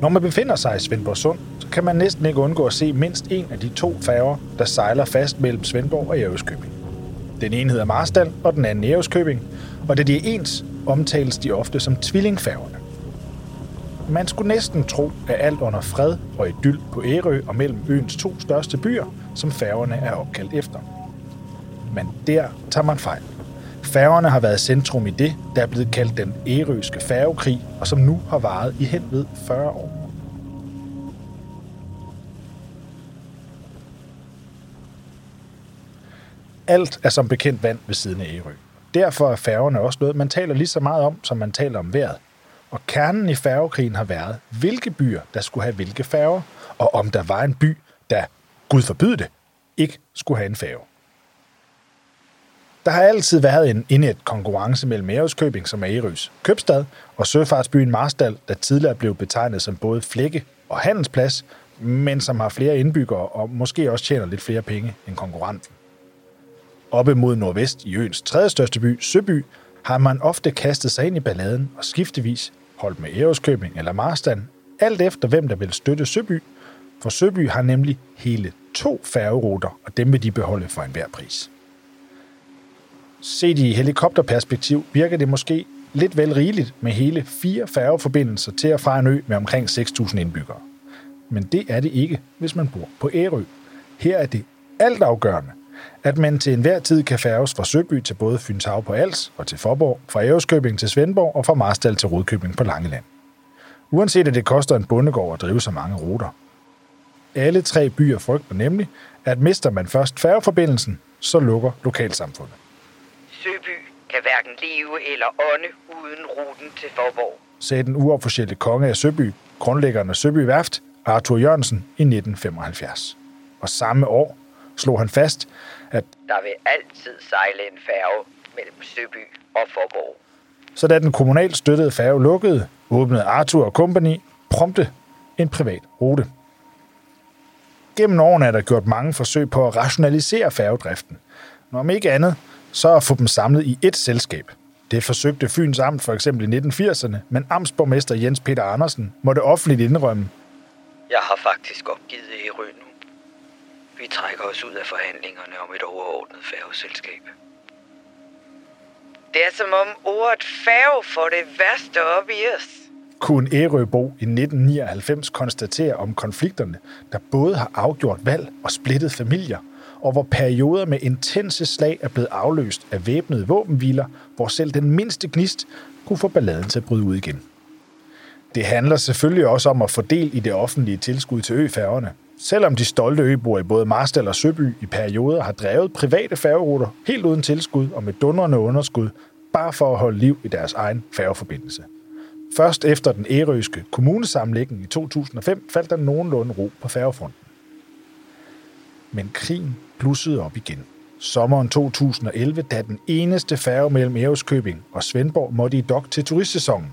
Når man befinder sig i Svendborg Sund, så kan man næsten ikke undgå at se mindst en af de to færger, der sejler fast mellem Svendborg og Ærøskøbing. Den ene hedder Marstal, og den anden Ærøskøbing, og da de er ens, omtales de ofte som tvillingfærgerne. Man skulle næsten tro, at alt under fred og idyll på Ærø og mellem øens to største byer, som færgerne er opkaldt efter. Men der tager man fejl. Færgerne har været centrum i det, der er blevet kaldt den ærøske færgekrig, og som nu har varet i hen ved 40 år. Alt er som bekendt vand ved siden af Ærø. Derfor er færgerne også noget, man taler lige så meget om, som man taler om vejret. Og kernen i færgekrigen har været, hvilke byer, der skulle have hvilke færger, og om der var en by, der, Gud forbyde det, ikke skulle have en færge. Der har altid været en indet konkurrence mellem Ærøskøbing, som er Ærøs købstad, og søfartsbyen Marstal, der tidligere blev betegnet som både flække og handelsplads, men som har flere indbyggere og måske også tjener lidt flere penge end konkurrenten. Oppe mod nordvest i øens tredje største by, Søby, har man ofte kastet sig ind i balladen og skiftevis holdt med Ærøskøbing eller Marstal, alt efter hvem der vil støtte Søby, for Søby har nemlig hele to færgeruter, og dem vil de beholde for enhver pris. Set i helikopterperspektiv virker det måske lidt vel rigeligt med hele fire færgeforbindelser til at fra en ø med omkring 6.000 indbyggere. Men det er det ikke, hvis man bor på Ærø. Her er det altafgørende, at man til enhver tid kan færges fra Søby til både Fynshav på Als og til Forborg, fra Ærøskøbing til Svendborg og fra Marstal til Rodkøbing på Langeland. Uanset at det koster en bondegård at drive så mange ruter. Alle tre byer frygter nemlig, at mister man først færgeforbindelsen, så lukker lokalsamfundet. Søby kan hverken leve eller ånde uden ruten til Forborg. sagde den uofficielle konge af Søby, grundlæggeren af Søby Værft, Arthur Jørgensen, i 1975. Og samme år slog han fast, at Der vil altid sejle en færge mellem Søby og Forborg. så da den kommunalt støttede færge lukkede, åbnede Arthur og Company prompte en privat rute. Gennem årene er der gjort mange forsøg på at rationalisere færgedriften. Når om ikke andet, så at få dem samlet i ét selskab. Det forsøgte Fyns Amt for eksempel i 1980'erne, men amtsborgmester Jens Peter Andersen måtte offentligt indrømme, Jeg har faktisk opgivet Ærø nu. Vi trækker os ud af forhandlingerne om et overordnet færgeselskab. Det er som om ordet færge får det værste op i os. kunne Ærøbo i 1999 konstatere om konflikterne, der både har afgjort valg og splittet familier, og hvor perioder med intense slag er blevet afløst af væbnede våbenhviler, hvor selv den mindste gnist kunne få balladen til at bryde ud igen. Det handler selvfølgelig også om at fordele i det offentlige tilskud til øfærgerne. Selvom de stolte øboere i både Marstal og Søby i perioder har drevet private færgeruter helt uden tilskud og med dundrende underskud, bare for at holde liv i deres egen færgeforbindelse. Først efter den ærøske kommunesammenlægning i 2005 faldt der nogenlunde ro på færgefronten. Men krigen blussede op igen. Sommeren 2011, da den eneste færge mellem Ærøskøbing og Svendborg måtte i dok til turistsæsonen.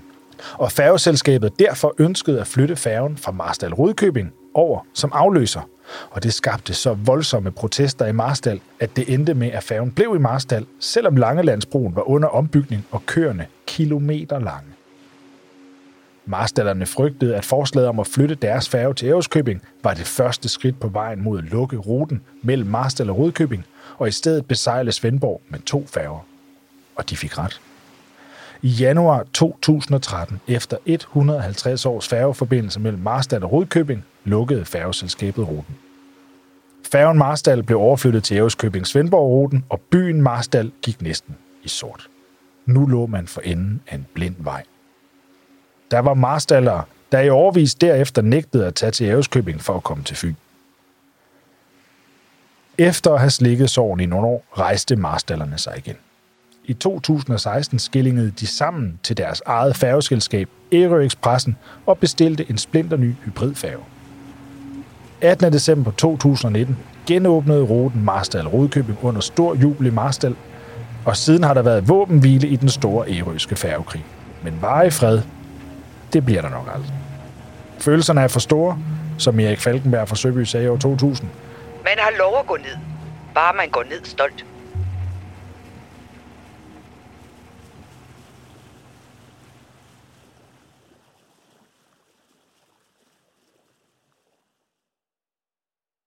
Og færgeselskabet derfor ønskede at flytte færgen fra Marstal Rudkøbing over som afløser. Og det skabte så voldsomme protester i Marstal, at det endte med, at færgen blev i Marstal, selvom Langelandsbroen var under ombygning og køerne kilometer lange. Marstallerne frygtede, at forslaget om at flytte deres færge til Ærøskøbing var det første skridt på vejen mod at lukke ruten mellem Marstal og Rudkøbing, og i stedet besejle Svendborg med to færger. Og de fik ret. I januar 2013, efter 150 års færgeforbindelse mellem Marstal og Rudkøbing, lukkede færgeselskabet ruten. Færgen Marstal blev overflyttet til Ærøskøbing Svendborg-ruten, og byen Marstal gik næsten i sort. Nu lå man for enden af en blind vej. Der var marstallere, der i overvis derefter nægtede at tage til Ærøskøbing for at komme til Fyn. Efter at have slikket sorgen i nogle år, rejste marstallerne sig igen. I 2016 skillingede de sammen til deres eget færgeselskab Ærø Expressen og bestilte en splinterny hybridfærge. 18. december 2019 genåbnede ruten Marstal Rodkøbing under stor jubel i Marstal, og siden har der været våbenhvile i den store ærøske færgekrig. Men varig fred, det bliver der nok aldrig. Følelserne er for store, som Erik Falkenberg fra Søby sagde i år 2000. Man har lov at gå ned. Bare man går ned stolt.